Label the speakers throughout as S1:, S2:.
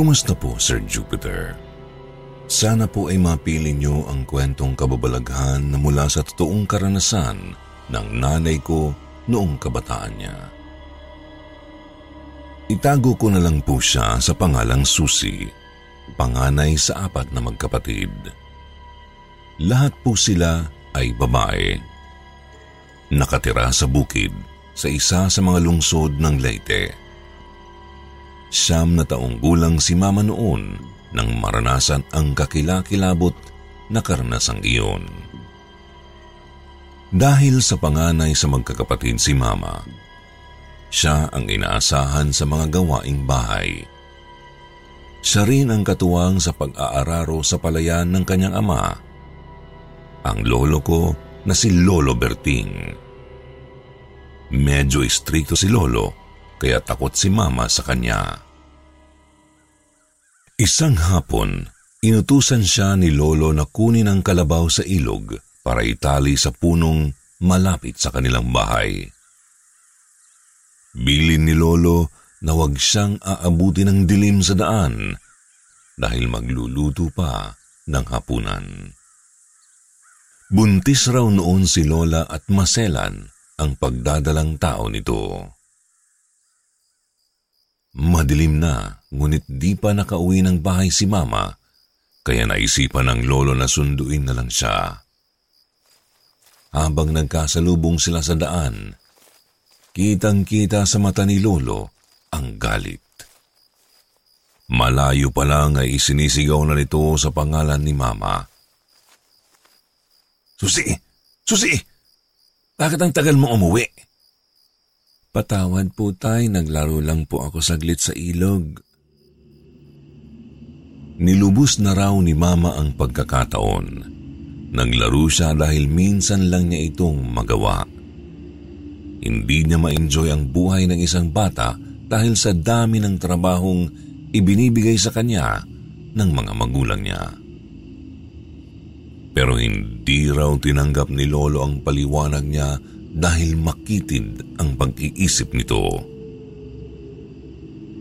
S1: Kumusta po, Sir Jupiter? Sana po ay mapili niyo ang kwentong kababalaghan na mula sa totoong karanasan ng nanay ko noong kabataan niya. Itago ko na lang po siya sa pangalang Susi, panganay sa apat na magkapatid. Lahat po sila ay babae. Nakatira sa bukid sa isa sa mga lungsod ng Leyte. Siyam na taong gulang si mama noon nang maranasan ang kakilakilabot na karanasang iyon. Dahil sa panganay sa magkakapatid si mama, siya ang inaasahan sa mga gawaing bahay. Siya rin ang katuwang sa pag-aararo sa palayan ng kanyang ama, ang lolo ko na si Lolo Berting. Medyo istrikto si Lolo kaya takot si mama sa kanya. Isang hapon, inutusan siya ni Lolo na kunin ang kalabaw sa ilog para itali sa punong malapit sa kanilang bahay. Bilin ni Lolo na huwag siyang aabuti ng dilim sa daan dahil magluluto pa ng hapunan. Buntis raw noon si Lola at maselan ang pagdadalang tao nito. Madilim na, ngunit di pa nakauwi ng bahay si mama, kaya naisipan ng lolo na sunduin na lang siya. Habang nagkasalubong sila sa daan, kitang-kita sa mata ni lolo ang galit. Malayo pa lang ay isinisigaw na nito sa pangalan ni mama. Susi! Susi! Bakit ang tagal mo umuwi? Patawad po tay, naglaro lang po ako saglit sa ilog. Nilubos na raw ni mama ang pagkakataon. Naglaro siya dahil minsan lang niya itong magawa. Hindi niya ma-enjoy ang buhay ng isang bata dahil sa dami ng trabahong ibinibigay sa kanya ng mga magulang niya. Pero hindi raw tinanggap ni Lolo ang paliwanag niya dahil makitid ang pag-iisip nito.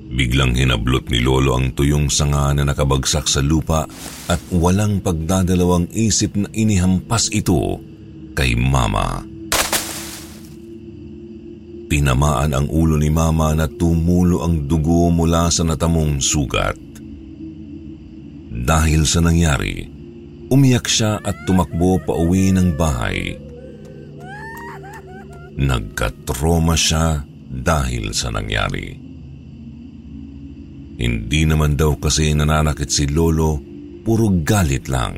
S1: Biglang hinablot ni Lolo ang tuyong sanga na nakabagsak sa lupa at walang pagdadalawang isip na inihampas ito kay Mama. Tinamaan ang ulo ni Mama na tumulo ang dugo mula sa natamong sugat. Dahil sa nangyari, umiyak siya at tumakbo pa uwi ng bahay Nagkatroma siya dahil sa nangyari. Hindi naman daw kasi nananakit si Lolo, puro galit lang.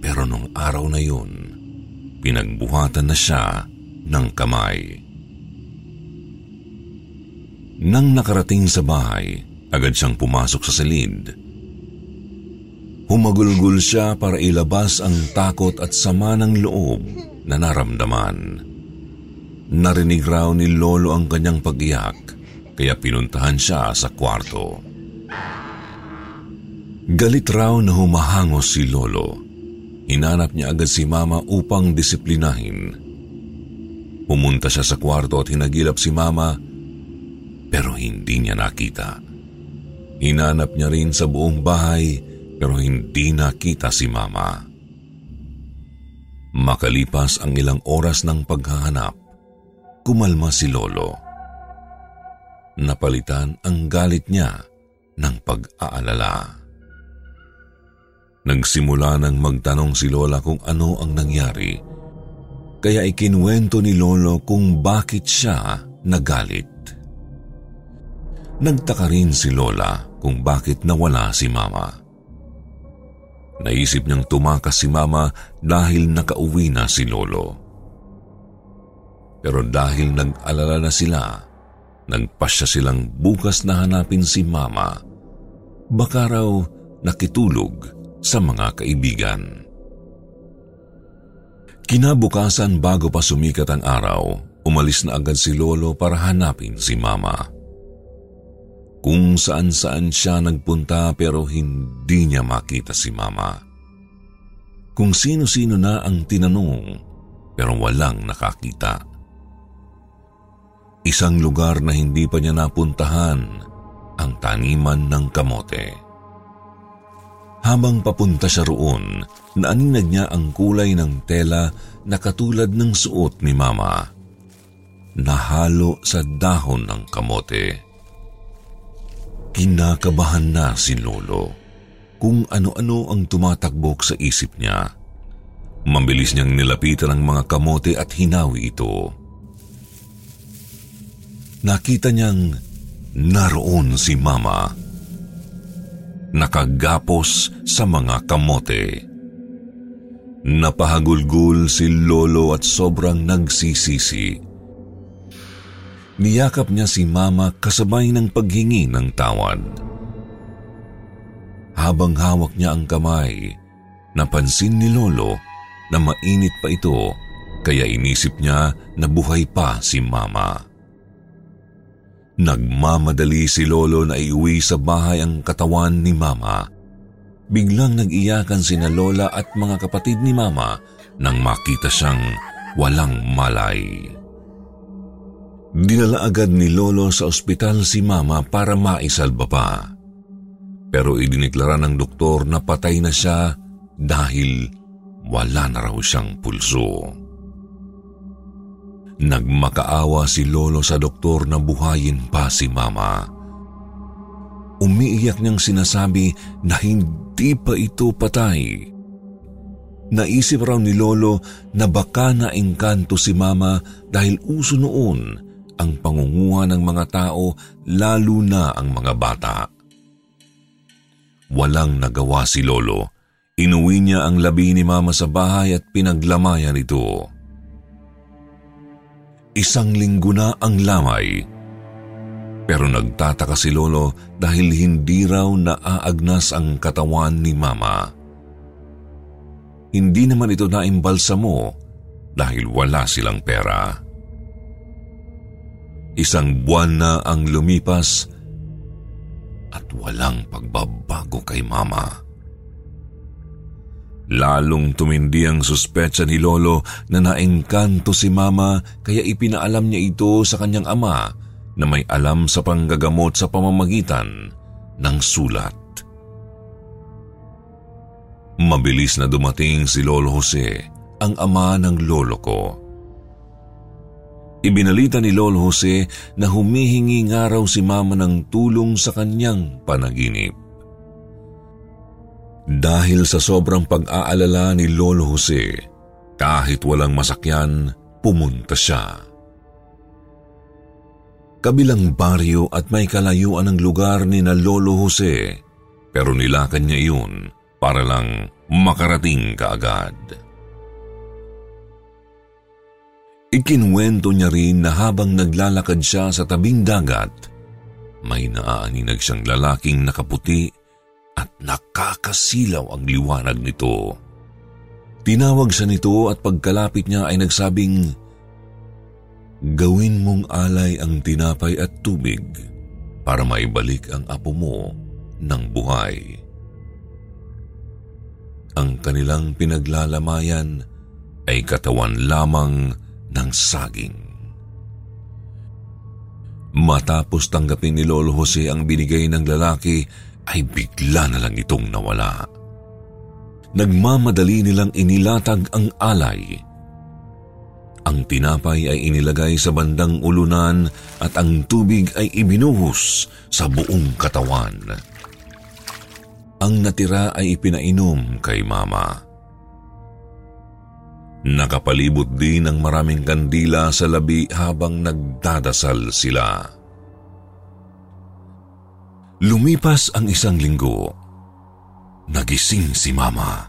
S1: Pero nung araw na yun, pinagbuhatan na siya ng kamay. Nang nakarating sa bahay, agad siyang pumasok sa silid. Humagulgul siya para ilabas ang takot at sama ng loob na naramdaman. Narinig raw ni Lolo ang kanyang pag-iyak, kaya pinuntahan siya sa kwarto. Galit raw na humahangos si Lolo. Hinanap niya agad si Mama upang disiplinahin. Pumunta siya sa kwarto at hinagilap si Mama pero hindi niya nakita. Hinanap niya rin sa buong bahay pero hindi nakita si Mama. Makalipas ang ilang oras ng paghahanap, kumalma si Lolo. Napalitan ang galit niya ng pag-aalala. Nagsimula nang magtanong si Lola kung ano ang nangyari, kaya ikinwento ni Lolo kung bakit siya nagalit. Nagtaka rin si Lola kung bakit nawala si Mama. Naisip niyang tumakas si Mama dahil nakauwi na si Lolo. Pero dahil nag-alala na sila, nagpasya silang bukas na hanapin si Mama. Baka raw nakitulog sa mga kaibigan. Kinabukasan bago pa sumikat ang araw, umalis na agad si Lolo para hanapin si Mama. Kung saan-saan siya nagpunta pero hindi niya makita si Mama. Kung sino-sino na ang tinanong pero walang nakakita. Isang lugar na hindi pa niya napuntahan ang taniman ng kamote. Habang papunta siya roon, naaninag niya ang kulay ng tela na katulad ng suot ni Mama. Nahalo sa dahon ng kamote. Kinakabahan na si Lolo kung ano-ano ang tumatakbok sa isip niya. Mabilis niyang nilapitan ang mga kamote at hinawi ito. Nakita niyang naroon si Mama nakagapos sa mga kamote. Napahagulgul si Lolo at sobrang nagsisisi. Niyakap niya si Mama kasabay ng paghingi ng tawad. Habang hawak niya ang kamay, napansin ni Lolo na mainit pa ito kaya inisip niya na buhay pa si Mama. Nagmamadali si Lolo na iuwi sa bahay ang katawan ni Mama. Biglang nag-iyakan sina Lola at mga kapatid ni Mama nang makita siyang walang malay. Dinala agad ni Lolo sa ospital si Mama para maisalba pa. Pero idiniklara ng doktor na patay na siya dahil wala na raw siyang pulso. Nagmakaawa si Lolo sa doktor na buhayin pa si Mama. Umiiyak niyang sinasabi na hindi pa ito patay. Naisip raw ni Lolo na baka naingkanto si Mama dahil uso noon ang pangunguha ng mga tao lalo na ang mga bata. Walang nagawa si Lolo. Inuwi niya ang labi ni Mama sa bahay at pinaglamayan ito. Isang linggo na ang lamay. Pero nagtataka si Lolo dahil hindi raw naaagnas ang katawan ni Mama. Hindi naman ito naimbalsamo dahil wala silang pera. Isang buwan na ang lumipas at walang pagbabago kay Mama. Lalong tumindi ang suspetsa ni Lolo na naengkanto si Mama kaya ipinaalam niya ito sa kanyang ama na may alam sa panggagamot sa pamamagitan ng sulat. Mabilis na dumating si Lolo Jose, ang ama ng lolo ko. Ibinalita ni Lolo Jose na humihingi nga raw si Mama ng tulong sa kanyang panaginip. Dahil sa sobrang pag-aalala ni Lolo Jose, kahit walang masakyan, pumunta siya. Kabilang baryo at may kalayuan ng lugar ni na Lolo Jose, pero nilakan niya iyon para lang makarating kaagad. Ikinwento niya rin na habang naglalakad siya sa tabing dagat, may naaaninag siyang lalaking nakaputi at nakakasilaw ang liwanag nito. Tinawag siya nito at pagkalapit niya ay nagsabing, Gawin mong alay ang tinapay at tubig para maibalik ang apo mo ng buhay. ang kanilang pinaglalamayan ay katawan lamang ng saging. Matapos tanggapin ni Lolo Jose ang binigay ng lalaki, ay bigla na lang itong nawala. Nagmamadali nilang inilatag ang alay. Ang tinapay ay inilagay sa bandang ulunan at ang tubig ay ibinuhos sa buong katawan. Ang natira ay ipinainom kay mama. Nakapalibot din ng maraming kandila sa labi habang nagdadasal sila. Lumipas ang isang linggo. Nagising si Mama.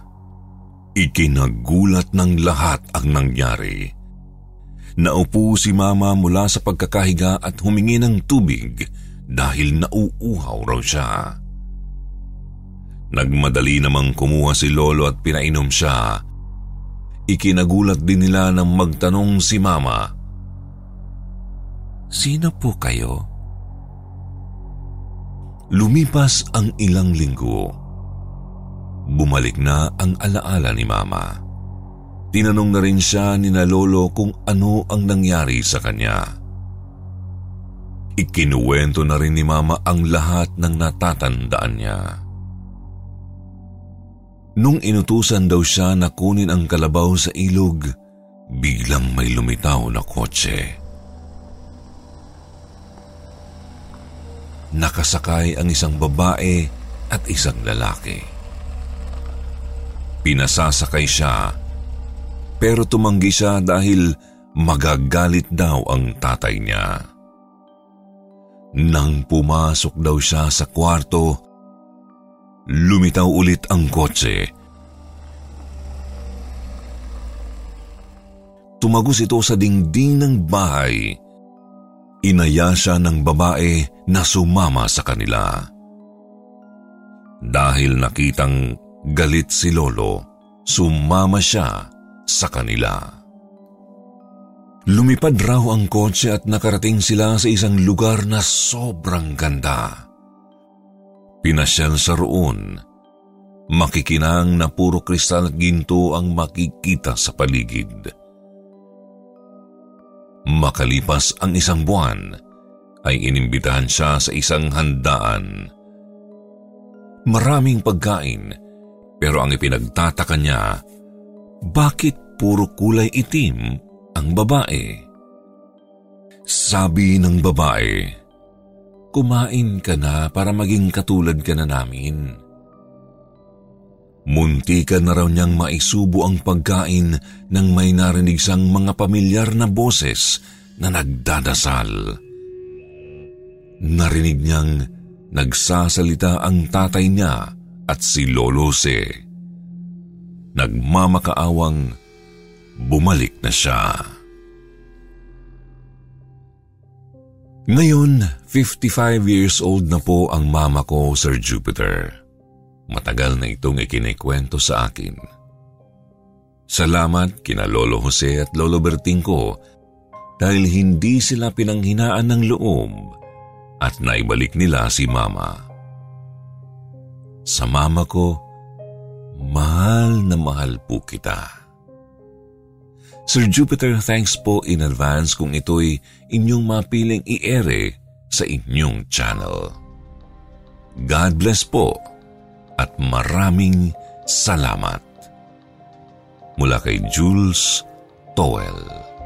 S1: Ikinagulat ng lahat ang nangyari. Naupo si Mama mula sa pagkakahiga at humingi ng tubig dahil nauuhaw raw siya. Nagmadali namang kumuha si Lolo at pinainom siya Ikinagulat din nila nang magtanong si Mama. Sino po kayo? Lumipas ang ilang linggo. Bumalik na ang alaala ni Mama. Tinanong na rin siya ni na Lolo kung ano ang nangyari sa kanya. Ikinuwento na rin ni Mama ang lahat ng natatandaan niya. Nung inutusan daw siya na kunin ang kalabaw sa ilog, biglang may lumitaw na kotse. Nakasakay ang isang babae at isang lalaki. Pinasasakay siya, pero tumanggi siya dahil magagalit daw ang tatay niya. Nang pumasok daw siya sa kwarto, Lumitaw ulit ang kotse. Tumagos ito sa dingding ng bahay. Inaya siya ng babae na sumama sa kanila. Dahil nakitang galit si Lolo, sumama siya sa kanila. Lumipad raw ang kotse at nakarating sila sa isang lugar na sobrang ganda. Pinasyal sa roon. Makikinang na puro kristal at ginto ang makikita sa paligid. Makalipas ang isang buwan, ay inimbitahan siya sa isang handaan. Maraming pagkain, pero ang ipinagtataka niya, bakit puro kulay itim ang babae? Sabi ng babae, Kumain ka na para maging katulad ka na namin. Munti ka na raw niyang maisubo ang pagkain nang may narinig siyang mga pamilyar na boses na nagdadasal. Narinig niyang nagsasalita ang tatay niya at si Lolo Se. Nagmamakaawang bumalik na siya. Ngayon, 55 years old na po ang mama ko, Sir Jupiter. Matagal na itong ikinikwento sa akin. Salamat kina Lolo Jose at Lolo Berting ko dahil hindi sila pinanghinaan ng loob at naibalik nila si mama. Sa mama ko, mahal na mahal po kita. Sir Jupiter, thanks po in advance kung ito'y inyong mapiling i-ere sa inyong channel. God bless po at maraming salamat. Mula kay Jules Towell.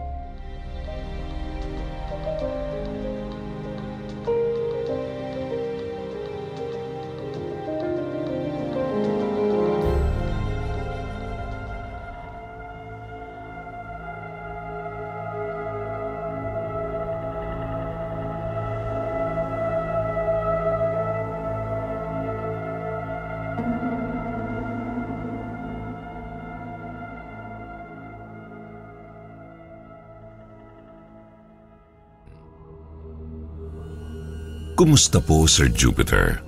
S1: Kumusta po, Sir Jupiter?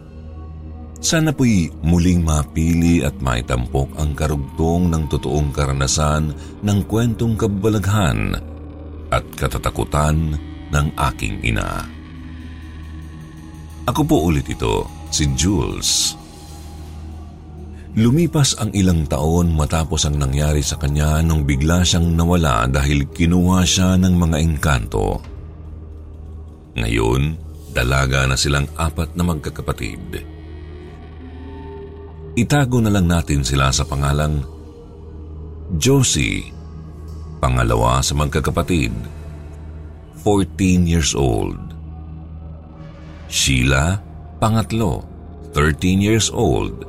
S1: Sana po'y muling mapili at maitampok ang karugtong ng totoong karanasan ng kwentong kabalaghan at katatakutan ng aking ina. Ako po ulit ito, si Jules. Lumipas ang ilang taon matapos ang nangyari sa kanya nung bigla siyang nawala dahil kinuha siya ng mga engkanto. Ngayon, dalaga na silang apat na magkakapatid. Itago na lang natin sila sa pangalang Josie, pangalawa sa magkakapatid, 14 years old. Sheila, pangatlo, 13 years old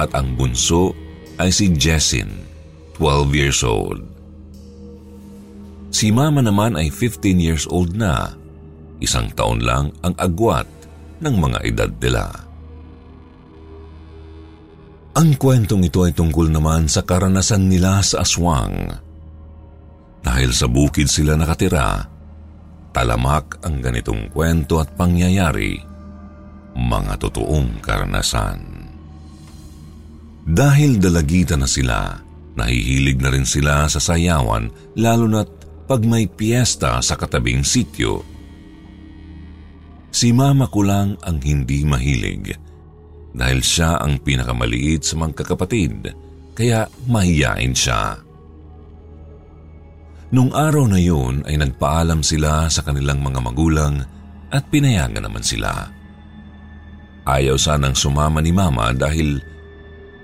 S1: at ang bunso ay si Jessin, 12 years old. Si mama naman ay 15 years old na, isang taon lang ang agwat ng mga edad nila. Ang kwentong ito ay tungkol naman sa karanasan nila sa aswang. Dahil sa bukid sila nakatira, talamak ang ganitong kwento at pangyayari, mga totoong karanasan. Dahil dalagitan na sila, nahihilig na rin sila sa sayawan lalo na't pag may piyesta sa katabing sityo. Si mama ko lang ang hindi mahilig dahil siya ang pinakamaliit sa mga kakapatid kaya mahiyain siya. Nung araw na yun ay nagpaalam sila sa kanilang mga magulang at pinayagan naman sila. Ayaw sanang sumama ni mama dahil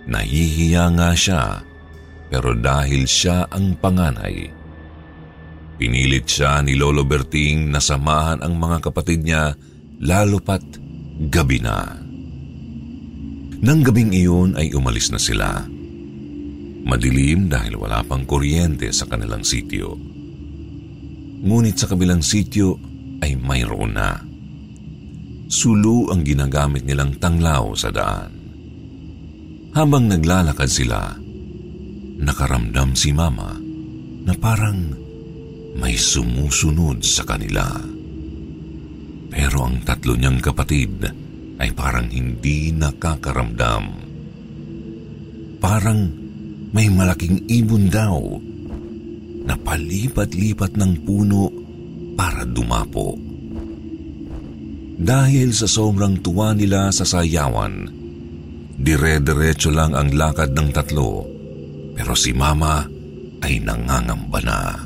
S1: Nahihiya nga siya, pero dahil siya ang panganay. Pinilit siya ni Lolo Berting na samahan ang mga kapatid niya lalo pat gabi na. Nang gabing iyon ay umalis na sila. Madilim dahil wala pang kuryente sa kanilang sityo. Ngunit sa kabilang sityo ay mayroon na. Sulu ang ginagamit nilang tanglaw sa daan. Habang naglalakad sila, nakaramdam si Mama na parang may sumusunod sa kanila. Pero ang tatlo niyang kapatid ay parang hindi nakakaramdam. Parang may malaking ibon daw na palipat-lipat ng puno para dumapo. Dahil sa sobrang tuwa nila sa sayawan, Dire-diretso lang ang lakad ng tatlo, pero si Mama ay nangangamba na.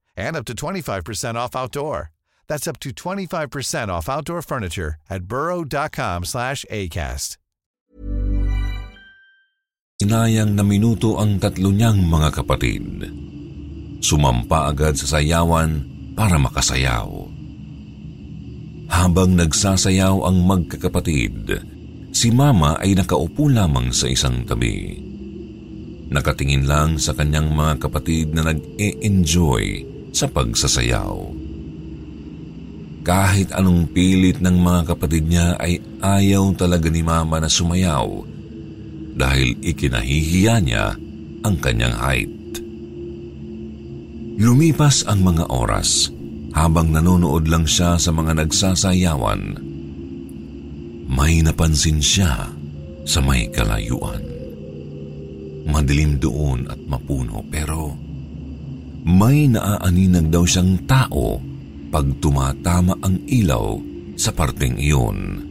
S2: and up to 25% off outdoor. That's up to 25% off outdoor furniture at burrow.com slash ACAST.
S1: Inayang na minuto ang tatlo niyang mga kapatid. Sumampa agad sa sayawan para makasayaw. Habang nagsasayaw ang magkakapatid, Si Mama ay nakaupo lamang sa isang tabi. Nakatingin lang sa kanyang mga kapatid na nag-e-enjoy sa pagsasayaw. Kahit anong pilit ng mga kapatid niya ay ayaw talaga ni Mama na sumayaw dahil ikinahihiya niya ang kanyang height. Lumipas ang mga oras habang nanonood lang siya sa mga nagsasayawan may napansin siya sa may kalayuan. Madilim doon at mapuno pero may naaaninag daw siyang tao pag tumatama ang ilaw sa parteng iyon.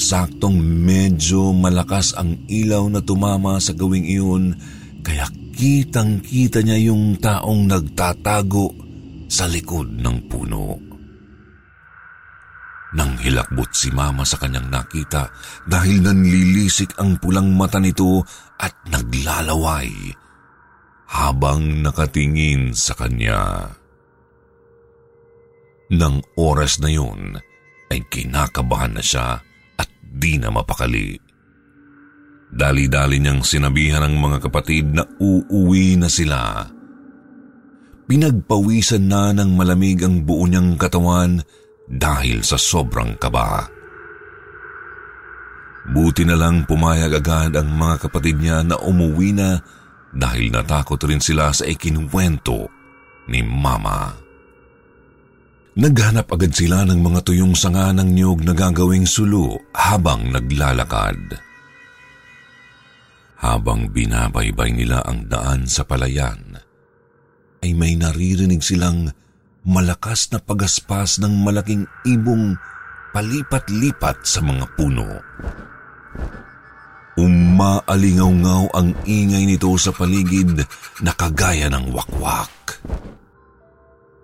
S1: Saktong medyo malakas ang ilaw na tumama sa gawing iyon kaya kitang-kita niya yung taong nagtatago sa likod ng puno. Nang hilakbot si mama sa kanyang nakita dahil nanlilisik ang pulang mata nito at naglalaway habang nakatingin sa kanya. Nang oras na yun, ay kinakabahan na siya at di na mapakali. Dali-dali niyang sinabihan ng mga kapatid na uuwi na sila. Pinagpawisan na ng malamig ang buo niyang katawan dahil sa sobrang kaba. Buti na lang pumayag agad ang mga kapatid niya na umuwi na dahil natakot rin sila sa ikinuwento ni Mama. Naghanap agad sila ng mga tuyong sanga ng niyog na gagawing sulu habang naglalakad. Habang binabaybay nila ang daan sa palayan, ay may naririnig silang malakas na pagaspas ng malaking ibong palipat-lipat sa mga puno. Umaalingaw-ngaw ang ingay nito sa paligid na kagaya ng wakwak.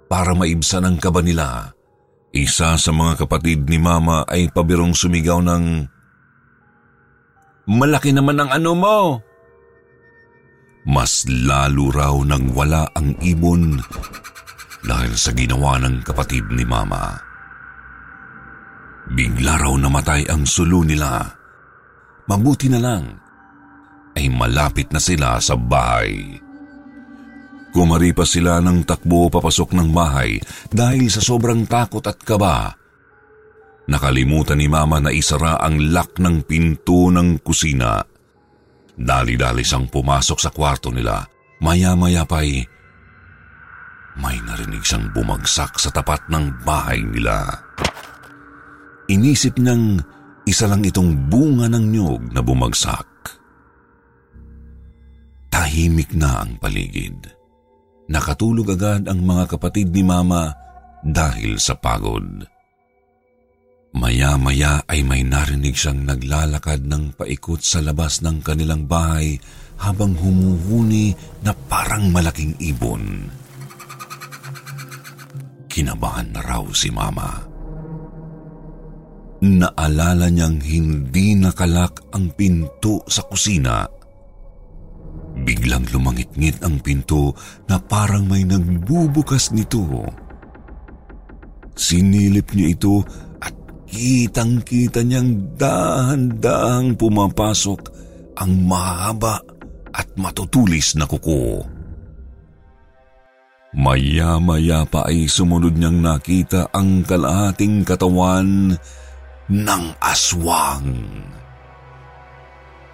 S1: Para maibsan ang kaba nila, isa sa mga kapatid ni Mama ay pabirong sumigaw ng, Malaki naman ang ano mo! Mas lalo raw nang wala ang ibon dahil sa ginawa ng kapatid ni Mama. Bigla raw namatay ang sulo nila. Mabuti na lang ay malapit na sila sa bahay. Kumaripas sila ng takbo papasok ng bahay dahil sa sobrang takot at kaba. Nakalimutan ni Mama na isara ang lock ng pinto ng kusina. Dali-dali siyang pumasok sa kwarto nila. Maya-maya pa'y may narinig siyang bumagsak sa tapat ng bahay nila. Inisip niyang isa lang itong bunga ng nyog na bumagsak. Tahimik na ang paligid. Nakatulog agad ang mga kapatid ni Mama dahil sa pagod. Maya-maya ay may narinig siyang naglalakad ng paikot sa labas ng kanilang bahay habang humuhuni na parang malaking ibon. Kinabahan na raw si Mama. Naalala niyang hindi nakalak ang pinto sa kusina Biglang lumangit-ngit ang pinto na parang may nagbubukas nito. Sinilip niya ito at kitang-kita niyang dahan-dahang pumapasok ang mahaba at matutulis na kuko. Maya-maya pa ay sumunod niyang nakita ang kalahating katawan ng aswang.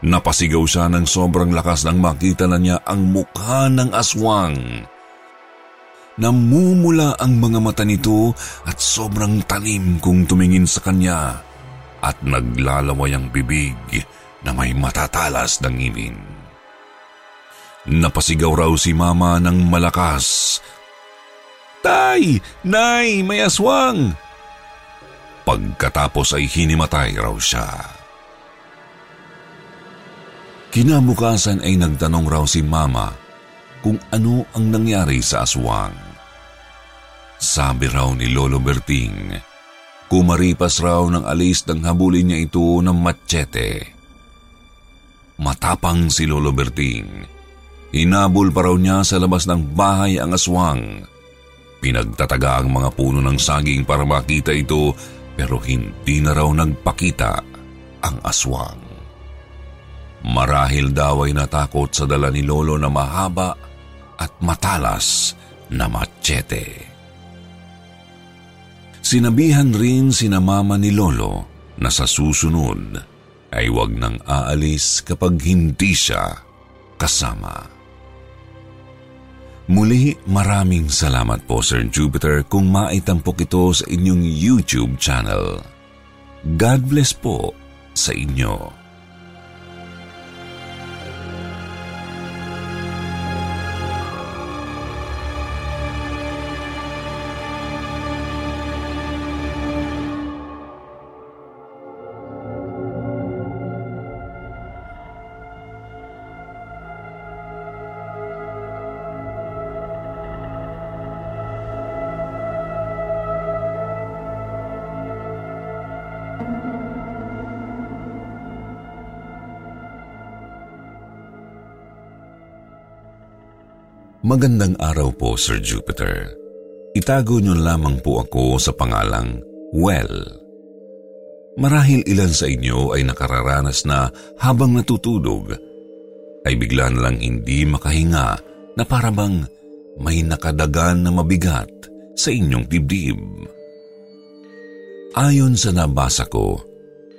S1: Napasigaw siya ng sobrang lakas nang makita na niya ang mukha ng aswang. Namumula ang mga mata nito at sobrang talim kung tumingin sa kanya at naglalaway ang bibig na may matatalas ng ngipin. Napasigaw raw si mama ng malakas. Tay! Nay! May aswang! Pagkatapos ay hinimatay raw siya. Kinabukasan ay nagtanong raw si Mama kung ano ang nangyari sa aswang. Sabi raw ni Lolo Berting, kumaripas raw ng alis ng habulin niya ito ng machete. Matapang si Lolo Berting. Hinabol pa raw niya sa labas ng bahay ang aswang. Pinagtataga ang mga puno ng saging para makita ito pero hindi na raw nagpakita ang aswang. Marahil daw ay natakot sa dala ni Lolo na mahaba at matalas na machete. Sinabihan rin si mama ni Lolo na sa susunod ay wag nang aalis kapag hindi siya kasama. Muli maraming salamat po Sir Jupiter kung maitampok ito sa inyong YouTube channel. God bless po sa inyo. Magandang araw po, Sir Jupiter. Itago niyo lamang po ako sa pangalang Well. Marahil ilan sa inyo ay nakararanas na habang natutulog, ay bigla na lang hindi makahinga na parabang may nakadagan na mabigat sa inyong dibdib. Ayon sa nabasa ko,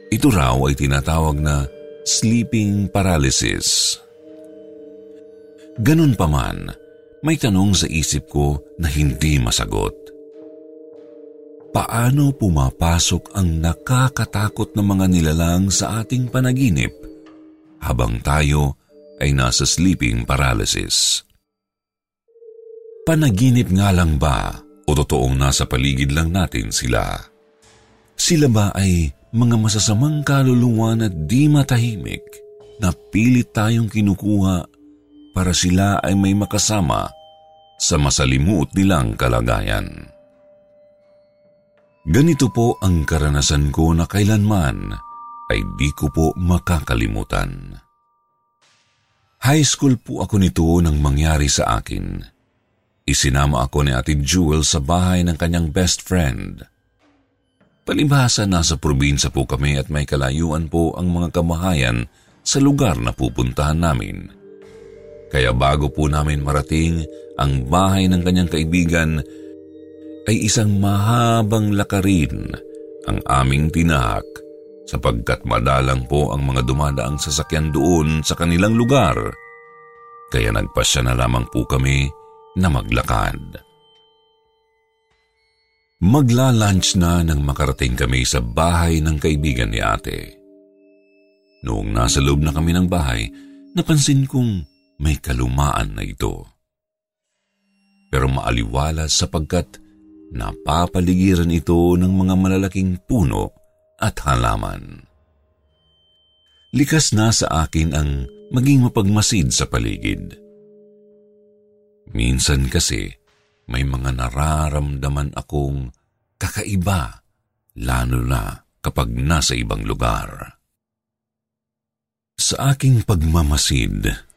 S1: ito raw ay tinatawag na sleeping paralysis. Ganun pa man, may tanong sa isip ko na hindi masagot. Paano pumapasok ang nakakatakot na mga nilalang sa ating panaginip habang tayo ay nasa sleeping paralysis? Panaginip nga lang ba o totoong nasa paligid lang natin sila? Sila ba ay mga masasamang kaluluwa na di matahimik na pilit tayong kinukuha para sila ay may makasama sa masalimuot nilang kalagayan. Ganito po ang karanasan ko na kailanman ay di ko po makakalimutan. High school po ako nito nang mangyari sa akin. Isinama ako ni Ate Jewel sa bahay ng kanyang best friend. Palibhasa nasa probinsya po kami at may kalayuan po ang mga kamahayan sa lugar na pupuntahan namin. Kaya bago po namin marating ang bahay ng kanyang kaibigan, ay isang mahabang lakarin ang aming tinahak sapagkat madalang po ang mga dumadaang sasakyan doon sa kanilang lugar. Kaya nagpasya na lamang po kami na maglakad. Magla-lunch na nang makarating kami sa bahay ng kaibigan ni ate. Noong nasa loob na kami ng bahay, napansin kong may kalumaan na ito. Pero maaliwalas sapagkat napapaligiran ito ng mga malalaking puno at halaman. Likas na sa akin ang maging mapagmasid sa paligid. Minsan kasi may mga nararamdaman akong kakaiba, lalo na kapag nasa ibang lugar. Sa aking pagmamasid,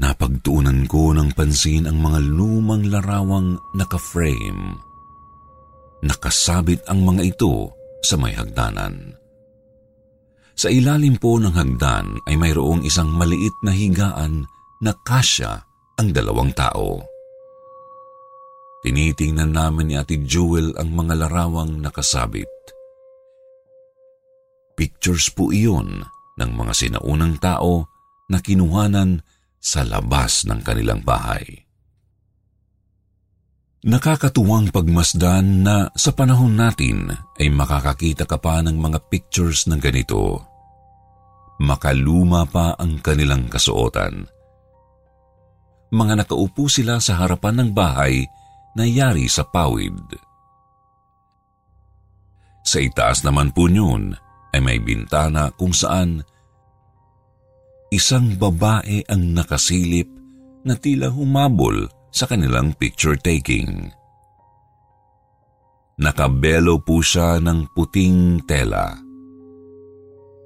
S1: Napagtuunan ko ng pansin ang mga lumang larawang naka-frame. Nakasabit ang mga ito sa may hagdanan. Sa ilalim po ng hagdan ay mayroong isang maliit na higaan na kasya ang dalawang tao. Tinitingnan namin ni Ate Jewel ang mga larawang nakasabit. Pictures po iyon ng mga sinaunang tao na kinuhanan sa labas ng kanilang bahay. Nakakatuwang pagmasdan na sa panahon natin ay makakakita ka pa ng mga pictures ng ganito. Makaluma pa ang kanilang kasuotan. Mga nakaupo sila sa harapan ng bahay na yari sa pawid. Sa itaas naman po niyon ay may bintana kung saan isang babae ang nakasilip na tila humabol sa kanilang picture taking. Nakabelo po siya ng puting tela.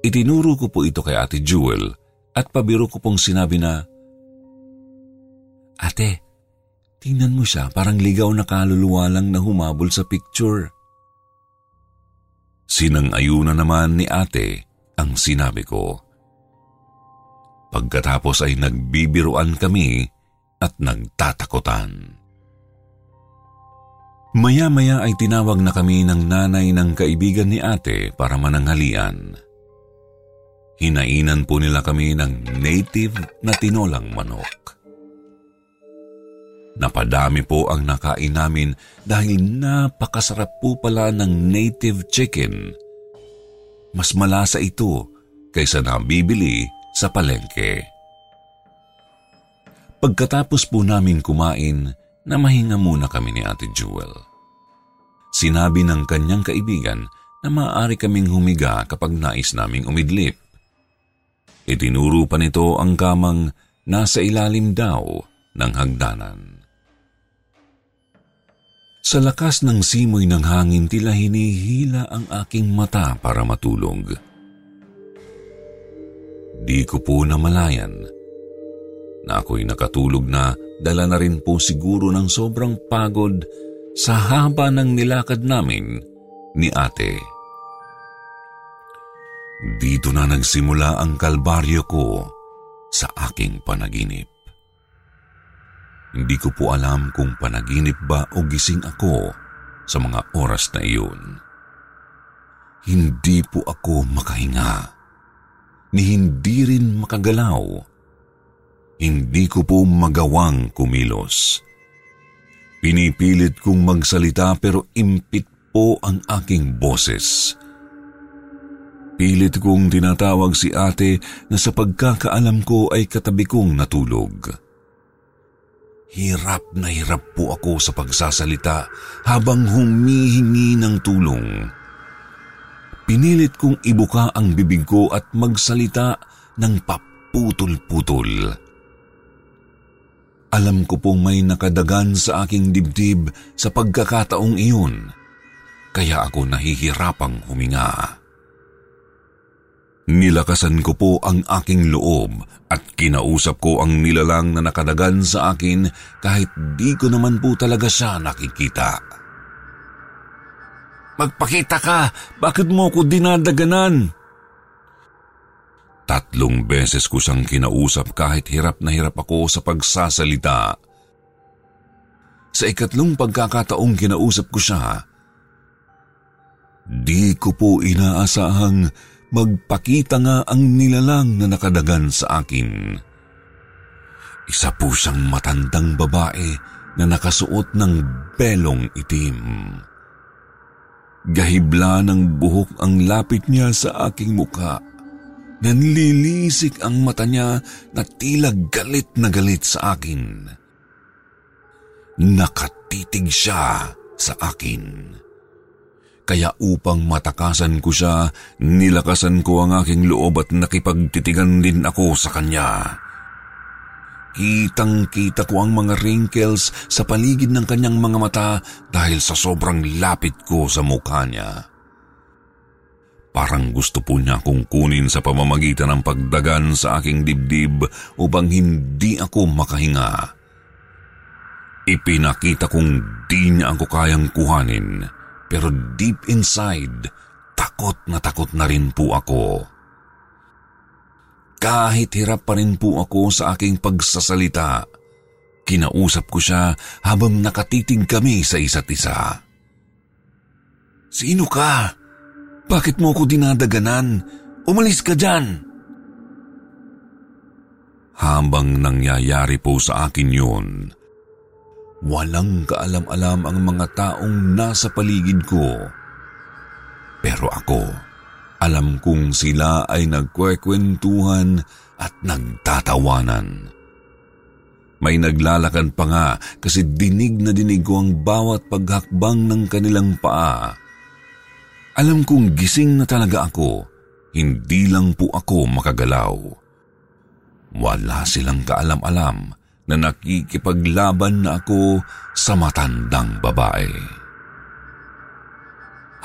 S1: Itinuro ko po ito kay Ate Jewel at pabiro ko pong sinabi na, Ate, tingnan mo siya parang ligaw na kaluluwa lang na humabol sa picture. Sinang-ayuna naman ni ate ang sinabi ko. Pagkatapos ay nagbibiruan kami at nagtatakutan. Maya-maya ay tinawag na kami ng nanay ng kaibigan ni ate para mananghalian. Hinainan po nila kami ng native na tinolang manok. Napadami po ang nakain namin dahil napakasarap po pala ng native chicken. Mas malasa ito kaysa nabibili sa palengke. Pagkatapos po namin kumain, namahinga muna kami ni Ate Jewel. Sinabi ng kanyang kaibigan na maaari kaming humiga kapag nais naming umidlip. Itinuro pa nito ang kamang nasa ilalim daw ng hagdanan. Sa lakas ng simoy ng hangin tila hinihila ang aking mata para matulog. Di ko po namalayan na ako'y nakatulog na dala na rin po siguro ng sobrang pagod sa haba ng nilakad namin ni ate. Dito na nagsimula ang kalbaryo ko sa aking panaginip. Hindi ko po alam kung panaginip ba o gising ako sa mga oras na iyon. Hindi po ako makahinga, ni hindi rin makagalaw. Hindi ko po magawang kumilos. Pinipilit kong magsalita pero impit po ang aking boses. Pilit kong tinatawag si ate na sa pagkakaalam ko ay katabi kong natulog. Hirap na hirap po ako sa pagsasalita habang humihingi ng tulong. Pinilit kong ibuka ang bibig ko at magsalita ng paputol-putol. Alam ko pong may nakadagan sa aking dibdib sa pagkakataong iyon, kaya ako nahihirapang huminga. Nilakasan ko po ang aking loob at kinausap ko ang nilalang na nakadagan sa akin kahit di ko naman po talaga siya nakikita. Magpakita ka! Bakit mo ko dinadaganan? Tatlong beses ko siyang kinausap kahit hirap na hirap ako sa pagsasalita. Sa ikatlong pagkakataong kinausap ko siya, di ko po inaasahang magpakita nga ang nilalang na nakadagan sa akin. Isa po siyang matandang babae na nakasuot ng belong itim. Gahibla ng buhok ang lapit niya sa aking mukha. Nanlilisik ang mata niya na tila galit na galit sa akin. Nakatitig siya sa akin. Kaya upang matakasan ko siya, nilakasan ko ang aking loob at nakipagtitigan din ako sa kanya. Kitang-kita ko ang mga wrinkles sa paligid ng kanyang mga mata dahil sa sobrang lapit ko sa mukha niya. Parang gusto po niya akong kunin sa pamamagitan ng pagdagan sa aking dibdib upang hindi ako makahinga. Ipinakita kong di niya ako kayang kuhanin pero deep inside, takot na takot na rin po ako. Kahit hirap pa rin po ako sa aking pagsasalita, kinausap ko siya habang nakatitig kami sa isa't isa. Sino ka? Bakit mo ko dinadaganan? Umalis ka dyan! Habang nangyayari po sa akin yun, Walang kaalam-alam ang mga taong nasa paligid ko. Pero ako, alam kong sila ay nagkwekwentuhan at nagtatawanan. May naglalakad pa nga kasi dinig na dinig ko ang bawat paghakbang ng kanilang paa. Alam kong gising na talaga ako, hindi lang po ako makagalaw. Wala silang kaalam-alam na nakikipaglaban na ako sa matandang babae.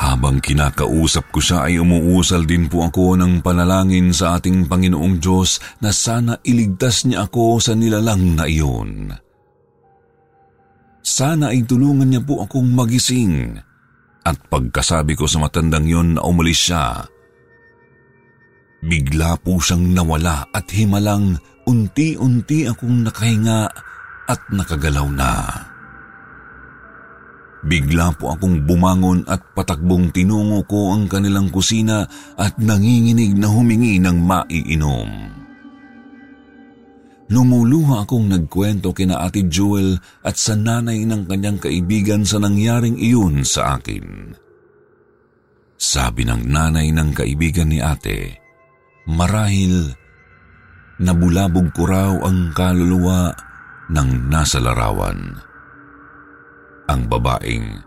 S1: Habang kinakausap ko siya ay umuusal din po ako ng panalangin sa ating Panginoong Diyos na sana iligtas niya ako sa nilalang na iyon. Sana ay tulungan niya po akong magising at pagkasabi ko sa matandang yon na umalis siya, bigla po siyang nawala at himalang unti-unti akong nakahinga at nakagalaw na. Bigla po akong bumangon at patakbong tinungo ko ang kanilang kusina at nanginginig na humingi ng maiinom. Lumuluha akong nagkwento kina Ate Jewel at sa nanay ng kanyang kaibigan sa nangyaring iyon sa akin. Sabi ng nanay ng kaibigan ni ate, marahil nabulabog ko raw ang kaluluwa ng nasa larawan. Ang babaeng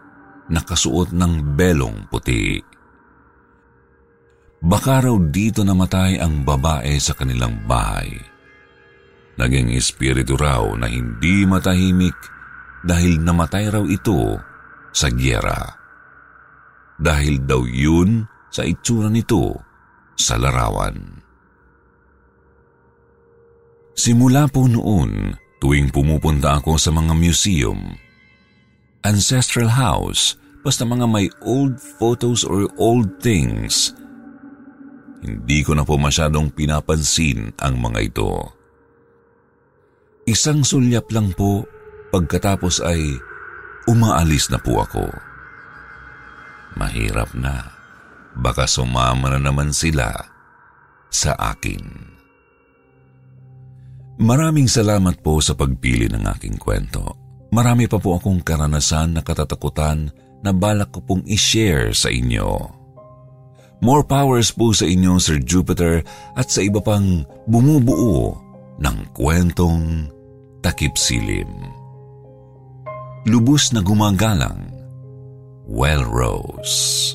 S1: nakasuot ng belong puti. Baka raw dito namatay ang babae sa kanilang bahay. Naging espiritu raw na hindi matahimik dahil namatay raw ito sa gyera. Dahil daw yun sa itsura nito sa larawan. Simula po noon, Tuwing pumupunta ako sa mga museum, ancestral house, basta mga may old photos or old things, hindi ko na po masyadong pinapansin ang mga ito. Isang sulyap lang po pagkatapos ay umaalis na po ako. Mahirap na. Baka sumama na naman sila sa akin. Maraming salamat po sa pagpili ng aking kwento. Marami pa po akong karanasan na katatakutan na balak ko pong i-share sa inyo. More powers po sa inyo, Sir Jupiter, at sa iba pang bumubuo ng kwentong takip silim. Lubos na gumagalang, Well Rose.